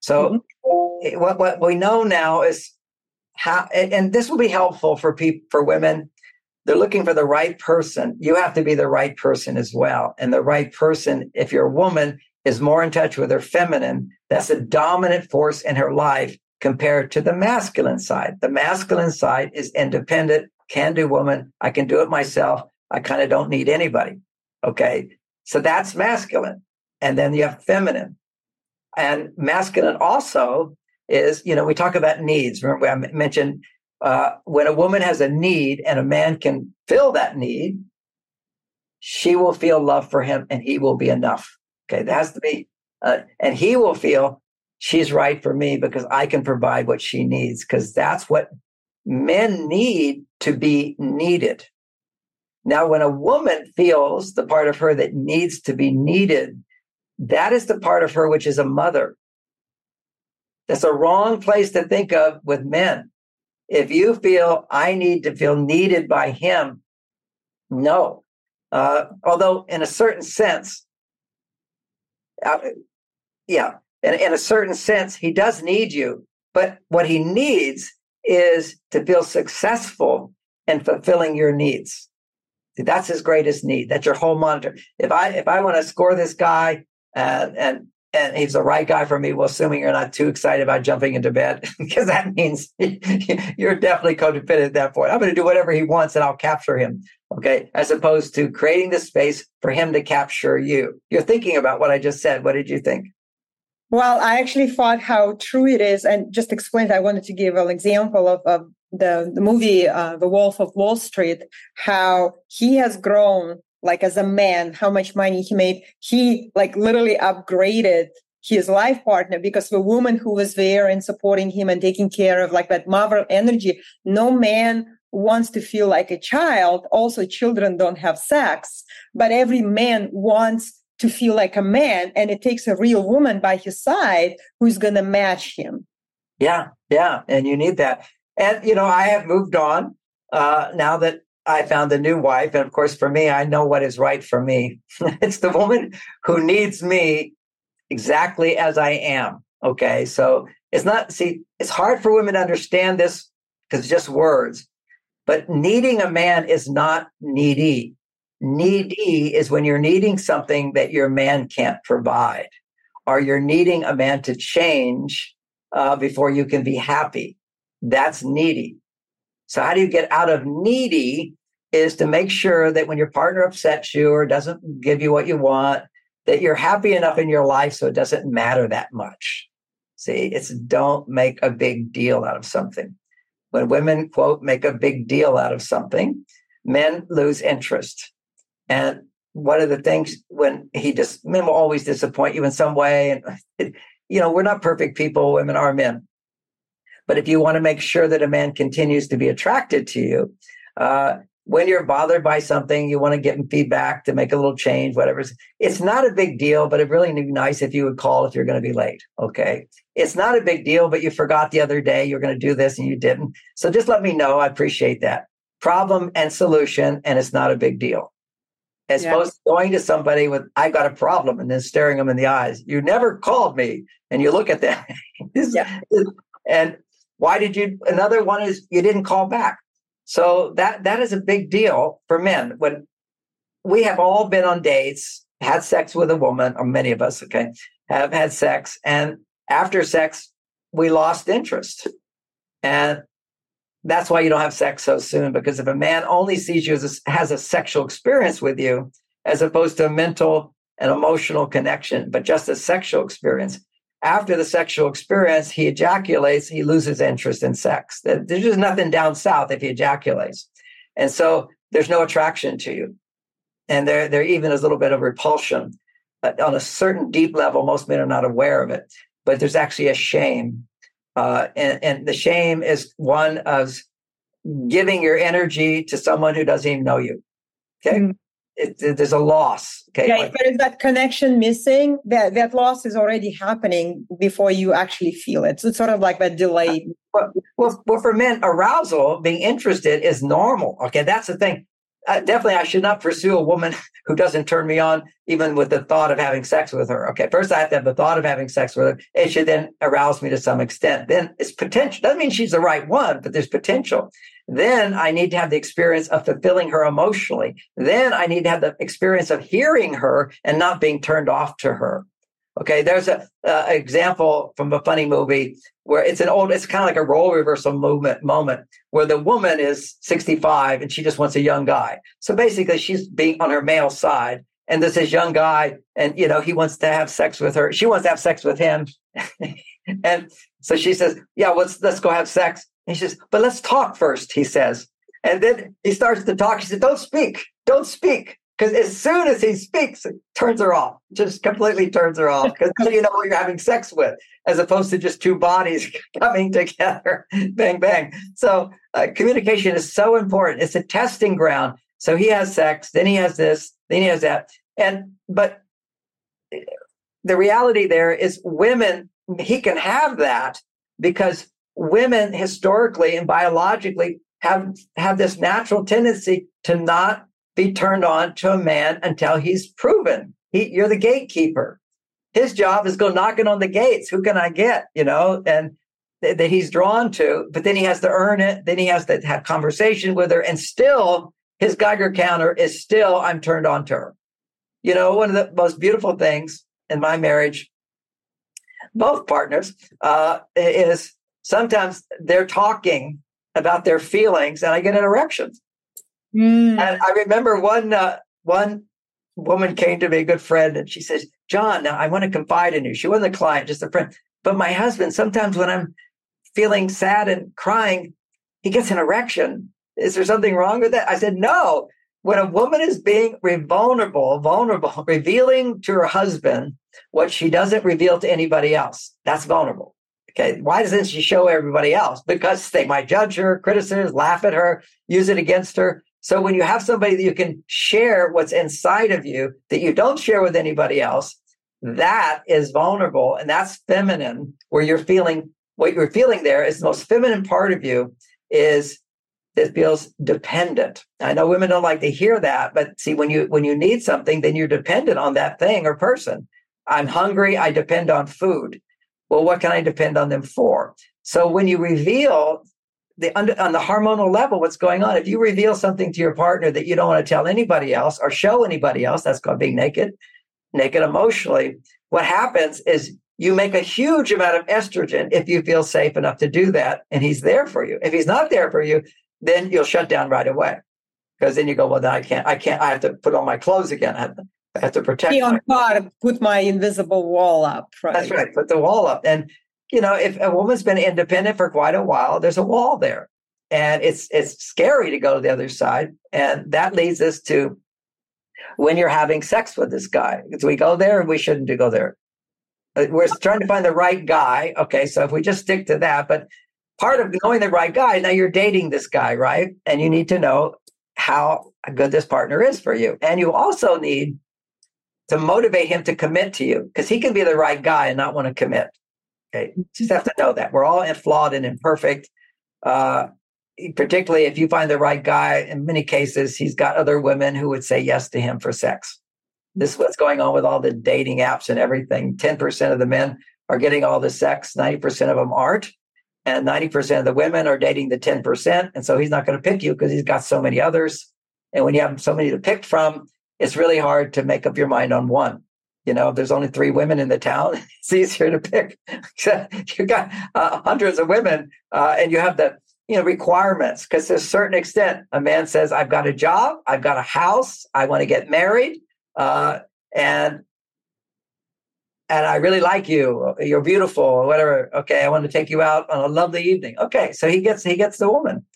So mm-hmm. what what we know now is how, and, and this will be helpful for people for women. They're looking for the right person. You have to be the right person as well, and the right person, if you're a woman, is more in touch with her feminine. That's a dominant force in her life compared to the masculine side. The masculine side is independent, can do woman. I can do it myself. I kind of don't need anybody. Okay. So that's masculine. And then you have feminine. And masculine also is, you know, we talk about needs. Remember, I mentioned uh, when a woman has a need and a man can fill that need, she will feel love for him and he will be enough. Okay. That has to be, uh, and he will feel she's right for me because I can provide what she needs because that's what men need to be needed. Now, when a woman feels the part of her that needs to be needed, that is the part of her which is a mother. That's a wrong place to think of with men. If you feel I need to feel needed by him, no. Uh, although, in a certain sense, uh, yeah, in, in a certain sense, he does need you. But what he needs is to feel successful in fulfilling your needs. That's his greatest need. That's your whole monitor. If I if I want to score this guy and and and he's the right guy for me. Well, assuming you're not too excited about jumping into bed, because that means you're definitely codependent at that point. I'm going to do whatever he wants and I'll capture him. Okay. As opposed to creating the space for him to capture you. You're thinking about what I just said. What did you think? Well, I actually thought how true it is. And just explained, I wanted to give an example of, of the, the movie, uh, The Wolf of Wall Street, how he has grown like as a man, how much money he made. He like literally upgraded his life partner because the woman who was there and supporting him and taking care of like that mother energy, no man wants to feel like a child. Also, children don't have sex, but every man wants to feel like a man. And it takes a real woman by his side who's going to match him. Yeah. Yeah. And you need that. And, you know, I have moved on uh, now that I found a new wife. And of course, for me, I know what is right for me. it's the woman who needs me exactly as I am. Okay. So it's not, see, it's hard for women to understand this because it's just words. But needing a man is not needy. Needy is when you're needing something that your man can't provide, or you're needing a man to change uh, before you can be happy. That's needy. So how do you get out of needy is to make sure that when your partner upsets you or doesn't give you what you want, that you're happy enough in your life so it doesn't matter that much. See, it's don't make a big deal out of something. When women, quote, make a big deal out of something, men lose interest. And one of the things when he just men will always disappoint you in some way. And, you know, we're not perfect people, women are men. But if you want to make sure that a man continues to be attracted to you, uh, when you're bothered by something, you want to give him feedback to make a little change, whatever. It's not a big deal, but it really would be nice if you would call if you're going to be late. Okay. It's not a big deal, but you forgot the other day you're going to do this and you didn't. So just let me know. I appreciate that. Problem and solution, and it's not a big deal. As yeah. opposed to going to somebody with, I got a problem, and then staring them in the eyes. You never called me, and you look at them. yeah. And why did you? Another one is you didn't call back. So that that is a big deal for men. When we have all been on dates, had sex with a woman, or many of us, okay, have had sex, and after sex, we lost interest. And that's why you don't have sex so soon, because if a man only sees you as a, has a sexual experience with you, as opposed to a mental and emotional connection, but just a sexual experience, after the sexual experience, he ejaculates, he loses interest in sex. There's just nothing down south if he ejaculates. And so there's no attraction to you. And there, there even is a little bit of repulsion. But on a certain deep level, most men are not aware of it, but there's actually a shame. Uh, and, and the shame is one of giving your energy to someone who doesn't even know you. Okay. Mm it, it, there's a loss. Okay. Yeah, if there is that connection missing, that, that loss is already happening before you actually feel it. So it's sort of like that delay. Well, well, well, for men, arousal, being interested is normal. Okay. That's the thing. Uh, definitely, I should not pursue a woman who doesn't turn me on, even with the thought of having sex with her. Okay. First, I have to have the thought of having sex with her. It should then arouse me to some extent. Then it's potential. Doesn't mean she's the right one, but there's potential. Then I need to have the experience of fulfilling her emotionally. Then I need to have the experience of hearing her and not being turned off to her. Okay, there's a example from a funny movie where it's an old, it's kind of like a role reversal movement moment where the woman is 65 and she just wants a young guy. So basically, she's being on her male side, and this young guy, and you know he wants to have sex with her. She wants to have sex with him, and so she says, "Yeah, let's let's go have sex." He says, but let's talk first, he says. And then he starts to talk. He said, don't speak, don't speak. Because as soon as he speaks, it turns her off, just completely turns her off. Because you know what you're having sex with, as opposed to just two bodies coming together, bang, bang. So uh, communication is so important. It's a testing ground. So he has sex, then he has this, then he has that. And, but the reality there is women, he can have that because women historically and biologically have have this natural tendency to not be turned on to a man until he's proven he, you're the gatekeeper. His job is go knocking on the gates. Who can i get? You know and th- that he's drawn to but then he has to earn it. Then he has to have conversation with her and still his geiger counter is still i'm turned on to her. You know one of the most beautiful things in my marriage both partners, uh, is sometimes they're talking about their feelings, and I get an erection. Mm. And I remember one uh, one woman came to me, a good friend, and she says, "John, now I want to confide in you." She wasn't a client, just a friend. But my husband, sometimes when I'm feeling sad and crying, he gets an erection. Is there something wrong with that? I said, "No." When a woman is being vulnerable, vulnerable, revealing to her husband what she doesn't reveal to anybody else, that's vulnerable. Okay. Why doesn't she show everybody else? Because they might judge her, criticize, laugh at her, use it against her. So when you have somebody that you can share what's inside of you that you don't share with anybody else, that is vulnerable and that's feminine where you're feeling what you're feeling there is the most feminine part of you is that feels dependent. I know women don't like to hear that, but see when you when you need something then you're dependent on that thing or person. I'm hungry, I depend on food. Well, what can I depend on them for? So when you reveal the on the hormonal level what's going on, if you reveal something to your partner that you don't want to tell anybody else or show anybody else, that's called being naked, naked emotionally. What happens is you make a huge amount of estrogen if you feel safe enough to do that, and he's there for you. If he's not there for you, then you'll shut down right away because then you go, well, then I can't, I can't, I have to put on my clothes again. I have to protect. Be on guard. Put my invisible wall up. Right? That's right. Put the wall up. And you know, if a woman's been independent for quite a while, there's a wall there, and it's it's scary to go to the other side. And that leads us to when you're having sex with this guy. Do we go there? we shouldn't go there. We're trying to find the right guy. Okay, so if we just stick to that, but part of knowing the right guy, now you're dating this guy, right? And you need to know how good this partner is for you. And you also need to motivate him to commit to you because he can be the right guy and not want to commit. Okay. Just have to know that we're all flawed and imperfect. Uh, particularly if you find the right guy, in many cases, he's got other women who would say yes to him for sex. This is what's going on with all the dating apps and everything. 10% of the men are getting all the sex, 90% of them aren't. And 90% of the women are dating the 10%. And so he's not going to pick you because he's got so many others. And when you have so many to pick from, it's really hard to make up your mind on one. You know, if there's only three women in the town. It's easier to pick. you got uh, hundreds of women, uh, and you have the you know requirements because to a certain extent, a man says, "I've got a job, I've got a house, I want to get married, uh, and and I really like you. You're beautiful, or whatever. Okay, I want to take you out on a lovely evening. Okay, so he gets he gets the woman.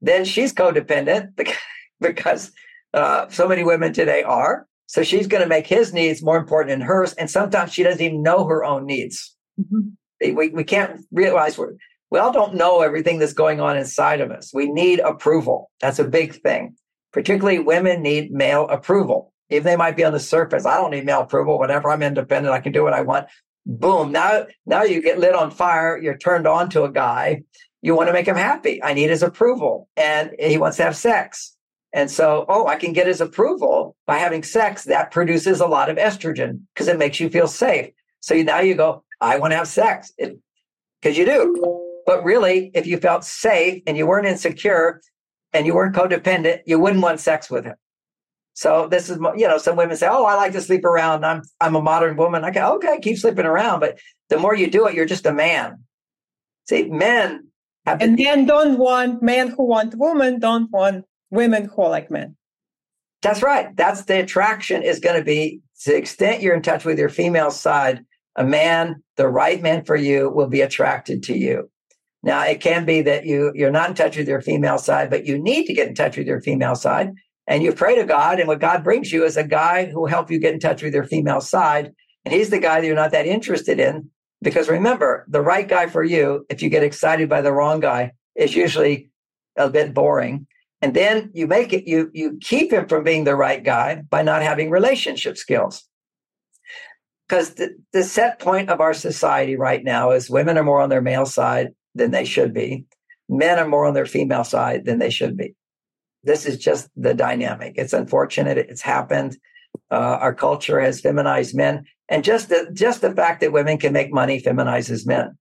Then she's codependent because, because uh, so many women today are. So she's going to make his needs more important than hers. And sometimes she doesn't even know her own needs. Mm-hmm. We, we can't realize we're, we all don't know everything that's going on inside of us. We need approval. That's a big thing. Particularly women need male approval. If they might be on the surface, I don't need male approval, whatever. I'm independent. I can do what I want. Boom. Now, now you get lit on fire. You're turned on to a guy. You want to make him happy. I need his approval. And he wants to have sex. And so, oh, I can get his approval by having sex. That produces a lot of estrogen because it makes you feel safe. So now you go, I want to have sex because you do. But really, if you felt safe and you weren't insecure and you weren't codependent, you wouldn't want sex with him. So this is, you know, some women say, "Oh, I like to sleep around. I'm I'm a modern woman." I go, "Okay, keep sleeping around." But the more you do it, you're just a man. See, men have and men don't want men who want women don't want women who are like men. That's right. That's the attraction is going to be to the extent you're in touch with your female side, a man, the right man for you, will be attracted to you. Now, it can be that you you're not in touch with your female side, but you need to get in touch with your female side, and you pray to God, and what God brings you is a guy who will help you get in touch with your female side, and he's the guy that you're not that interested in. Because remember, the right guy for you, if you get excited by the wrong guy, is usually a bit boring and then you make it, you, you keep him from being the right guy by not having relationship skills. Because the, the set point of our society right now is women are more on their male side than they should be. Men are more on their female side than they should be. This is just the dynamic. It's unfortunate. It's happened. Uh, our culture has feminized men, and just the just the fact that women can make money feminizes men.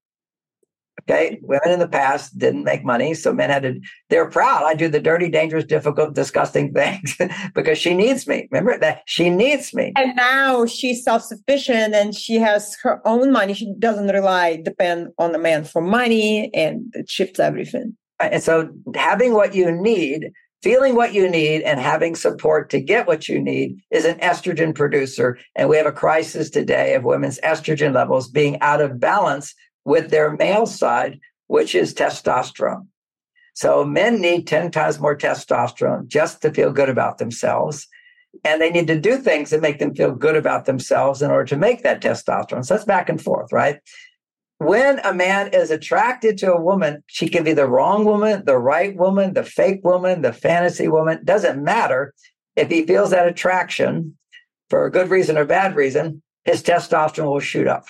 Okay. Women in the past didn't make money. So men had to, they're proud. I do the dirty, dangerous, difficult, disgusting things because she needs me. Remember that she needs me. And now she's self sufficient and she has her own money. She doesn't rely, depend on the man for money and it shifts everything. And so having what you need, feeling what you need, and having support to get what you need is an estrogen producer. And we have a crisis today of women's estrogen levels being out of balance with their male side, which is testosterone. So men need 10 times more testosterone just to feel good about themselves. And they need to do things that make them feel good about themselves in order to make that testosterone. So it's back and forth, right? When a man is attracted to a woman, she can be the wrong woman, the right woman, the fake woman, the fantasy woman. Doesn't matter. If he feels that attraction for a good reason or bad reason, his testosterone will shoot up.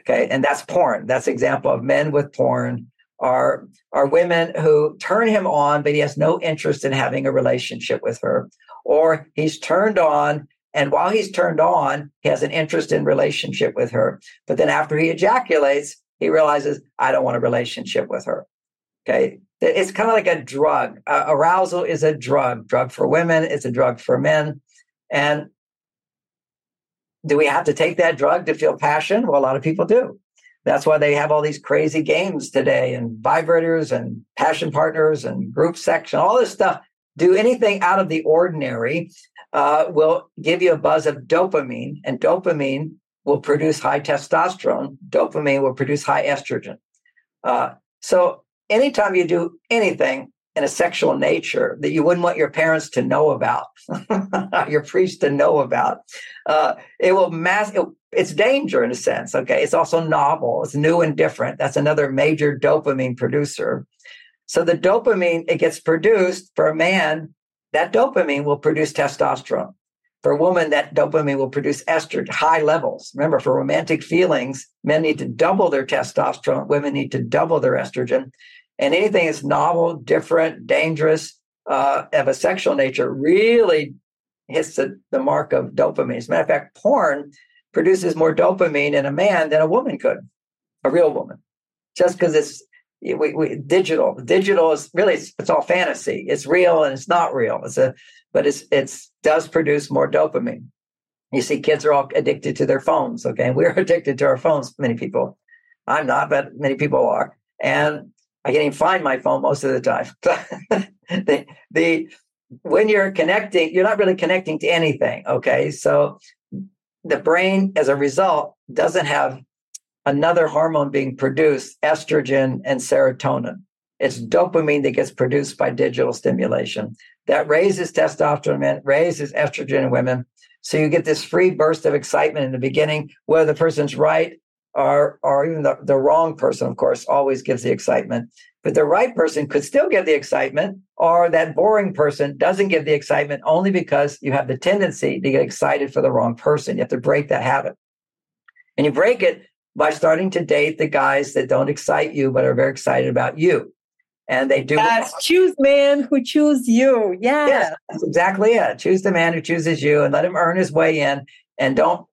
Okay. And that's porn. That's example of men with porn are, are women who turn him on, but he has no interest in having a relationship with her. Or he's turned on and while he's turned on, he has an interest in relationship with her. But then after he ejaculates, he realizes, I don't want a relationship with her. Okay. It's kind of like a drug. Uh, arousal is a drug, drug for women. It's a drug for men. And do we have to take that drug to feel passion? Well, a lot of people do. That's why they have all these crazy games today and vibrators and passion partners and group and all this stuff. Do anything out of the ordinary uh, will give you a buzz of dopamine, and dopamine will produce high testosterone. Dopamine will produce high estrogen. Uh, so anytime you do anything in a sexual nature that you wouldn't want your parents to know about, your priest to know about. Uh, it will mass. It, it's danger in a sense. Okay, it's also novel. It's new and different. That's another major dopamine producer. So the dopamine it gets produced for a man. That dopamine will produce testosterone. For a woman, that dopamine will produce estrogen, high levels. Remember, for romantic feelings, men need to double their testosterone. Women need to double their estrogen. And anything that's novel, different, dangerous, uh, of a sexual nature really hits the, the mark of dopamine. As a matter of fact, porn produces more dopamine in a man than a woman could, a real woman, just because it's we, we, digital. Digital is really it's, it's, all fantasy. It's real and it's not real. It's a but it's it's does produce more dopamine. You see, kids are all addicted to their phones. Okay, we're addicted to our phones. Many people, I'm not, but many people are. And I can't even find my phone most of the time. the, the when you're connecting, you're not really connecting to anything. Okay. So the brain, as a result, doesn't have another hormone being produced, estrogen and serotonin. It's dopamine that gets produced by digital stimulation that raises testosterone in raises estrogen in women. So you get this free burst of excitement in the beginning, whether the person's right or or even the, the wrong person, of course, always gives the excitement. But the right person could still give the excitement, or that boring person doesn't give the excitement only because you have the tendency to get excited for the wrong person. You have to break that habit. And you break it by starting to date the guys that don't excite you, but are very excited about you. And they do. Yes, choose man who choose you. Yeah. Yes, that's exactly it. Choose the man who chooses you and let him earn his way in. And don't,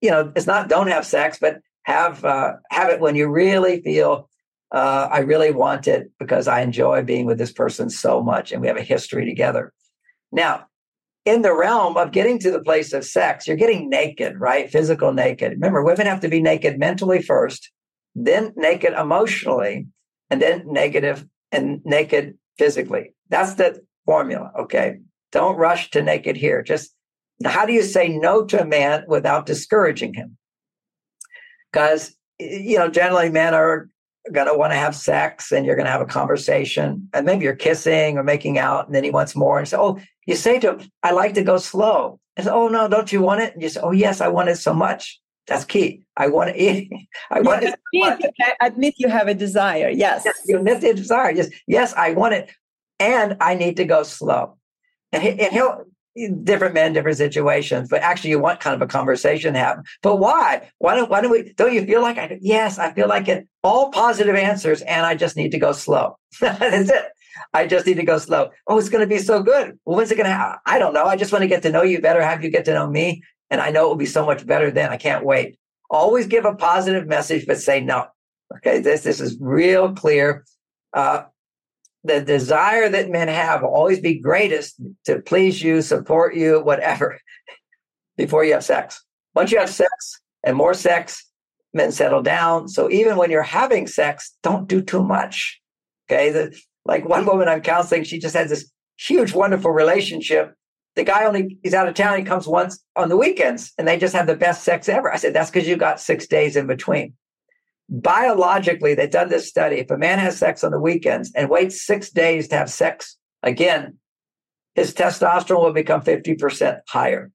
you know, it's not don't have sex, but have uh, have it when you really feel uh, I really want it because I enjoy being with this person so much and we have a history together. Now, in the realm of getting to the place of sex, you're getting naked, right? Physical naked. Remember, women have to be naked mentally first, then naked emotionally, and then negative and naked physically. That's the formula. Okay. Don't rush to naked here. Just how do you say no to a man without discouraging him? Because you know generally men are going to want to have sex and you're going to have a conversation and maybe you're kissing or making out and then he wants more and so oh you say to him i like to go slow and say, oh no don't you want it? And you say oh yes i want it so much. That's key. I want to eat i want it admit, admit you have a desire yes, yes you admit the desire. Yes yes i want it and i need to go slow. And, he, and he'll different men, different situations, but actually you want kind of a conversation to happen. But why? Why don't, why don't we, don't you feel like I, yes, I feel like it, all positive answers and I just need to go slow. That's it. I just need to go slow. Oh, it's going to be so good. Well, when's it going to happen? I don't know. I just want to get to know you better, have you get to know me. And I know it will be so much better then. I can't wait. Always give a positive message, but say no. Okay, this this is real clear. Uh, the desire that men have will always be greatest to please you, support you, whatever, before you have sex. Once you have sex and more sex, men settle down. So even when you're having sex, don't do too much. Okay. The, like one woman I'm counseling, she just has this huge, wonderful relationship. The guy only, he's out of town. He comes once on the weekends and they just have the best sex ever. I said, that's because you got six days in between. Biologically, they've done this study. If a man has sex on the weekends and waits six days to have sex again, his testosterone will become 50% higher.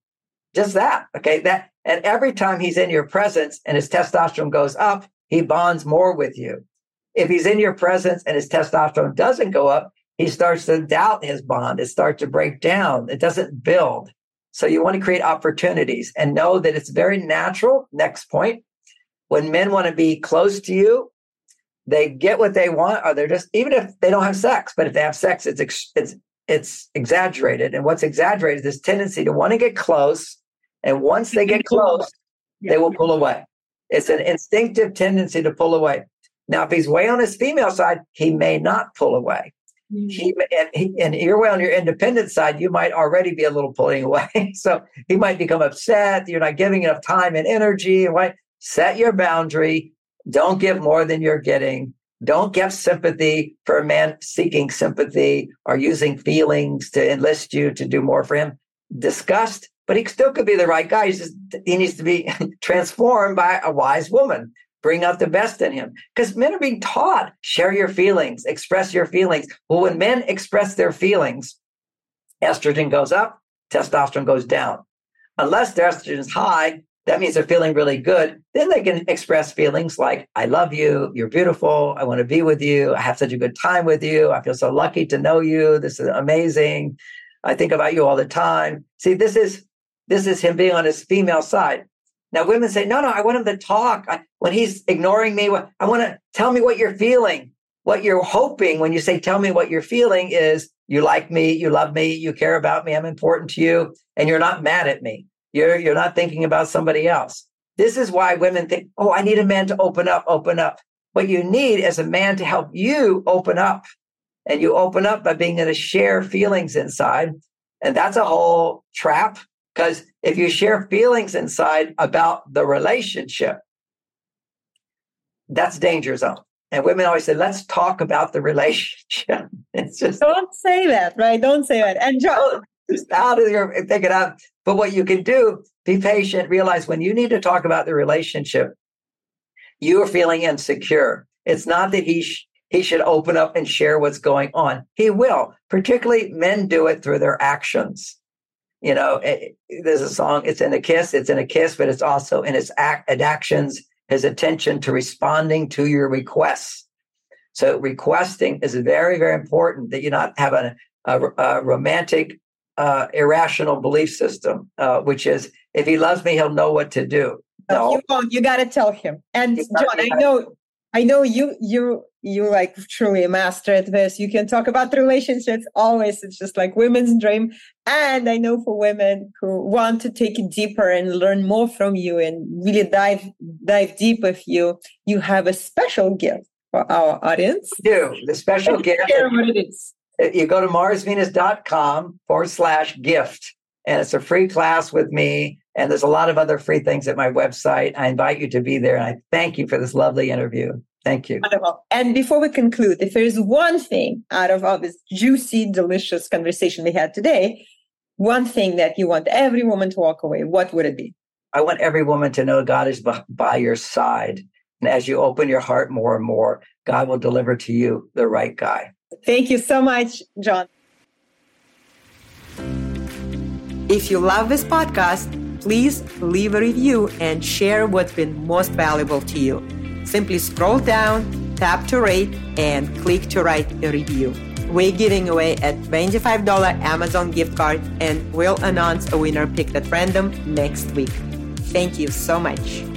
Just that. Okay. That, and every time he's in your presence and his testosterone goes up, he bonds more with you. If he's in your presence and his testosterone doesn't go up, he starts to doubt his bond. It starts to break down. It doesn't build. So you want to create opportunities and know that it's very natural. Next point. When men want to be close to you, they get what they want, or they're just, even if they don't have sex, but if they have sex, it's, it's, it's exaggerated. And what's exaggerated is this tendency to want to get close. And once they get close, they will pull away. It's an instinctive tendency to pull away. Now, if he's way on his female side, he may not pull away. Mm-hmm. He, and, he, and you're way on your independent side, you might already be a little pulling away. so he might become upset. You're not giving enough time and energy. Right? Set your boundary. Don't give more than you're getting. Don't give sympathy for a man seeking sympathy or using feelings to enlist you to do more for him. Disgust, but he still could be the right guy. Just, he needs to be transformed by a wise woman bring out the best in him. Because men are being taught share your feelings, express your feelings. Well, when men express their feelings, estrogen goes up, testosterone goes down. Unless their estrogen is high, that means they're feeling really good. Then they can express feelings like, I love you, you're beautiful, I want to be with you, I have such a good time with you, I feel so lucky to know you, this is amazing. I think about you all the time. See, this is this is him being on his female side. Now, women say, no, no, I want him to talk. I, when he's ignoring me, I want to tell me what you're feeling. What you're hoping when you say, tell me what you're feeling is you like me, you love me, you care about me, I'm important to you, and you're not mad at me. You're, you're not thinking about somebody else. This is why women think, oh, I need a man to open up, open up. What you need is a man to help you open up. And you open up by being able to share feelings inside. And that's a whole trap because if you share feelings inside about the relationship, that's danger zone. And women always say, let's talk about the relationship. It's just don't say that, right? Don't say that. And John, just out of your pick it up. But what you can do, be patient, realize when you need to talk about the relationship, you are feeling insecure. It's not that he sh- he should open up and share what's going on. He will. Particularly men do it through their actions you know, it, there's a song, it's in a kiss, it's in a kiss, but it's also in his act, actions, his attention to responding to your requests. So requesting is very, very important that you not have a, a, a romantic, uh, irrational belief system, uh, which is if he loves me, he'll know what to do. No, you won't. You got to tell him. And John, I know, I know you, you you like truly a master at this. You can talk about relationships always. It's just like women's dream. And I know for women who want to take it deeper and learn more from you and really dive dive deep with you, you have a special gift for our audience. do. The special gift. Share what it is. Uh, you go to marsvenus.com forward slash gift. And it's a free class with me. And there's a lot of other free things at my website. I invite you to be there. And I thank you for this lovely interview. Thank you. Wonderful. And before we conclude, if there is one thing out of all this juicy, delicious conversation we had today, one thing that you want every woman to walk away, what would it be? I want every woman to know God is by your side. And as you open your heart more and more, God will deliver to you the right guy. Thank you so much, John. If you love this podcast, please leave a review and share what's been most valuable to you. Simply scroll down, tap to rate, and click to write a review. We're giving away a $25 Amazon gift card and we'll announce a winner picked at random next week. Thank you so much.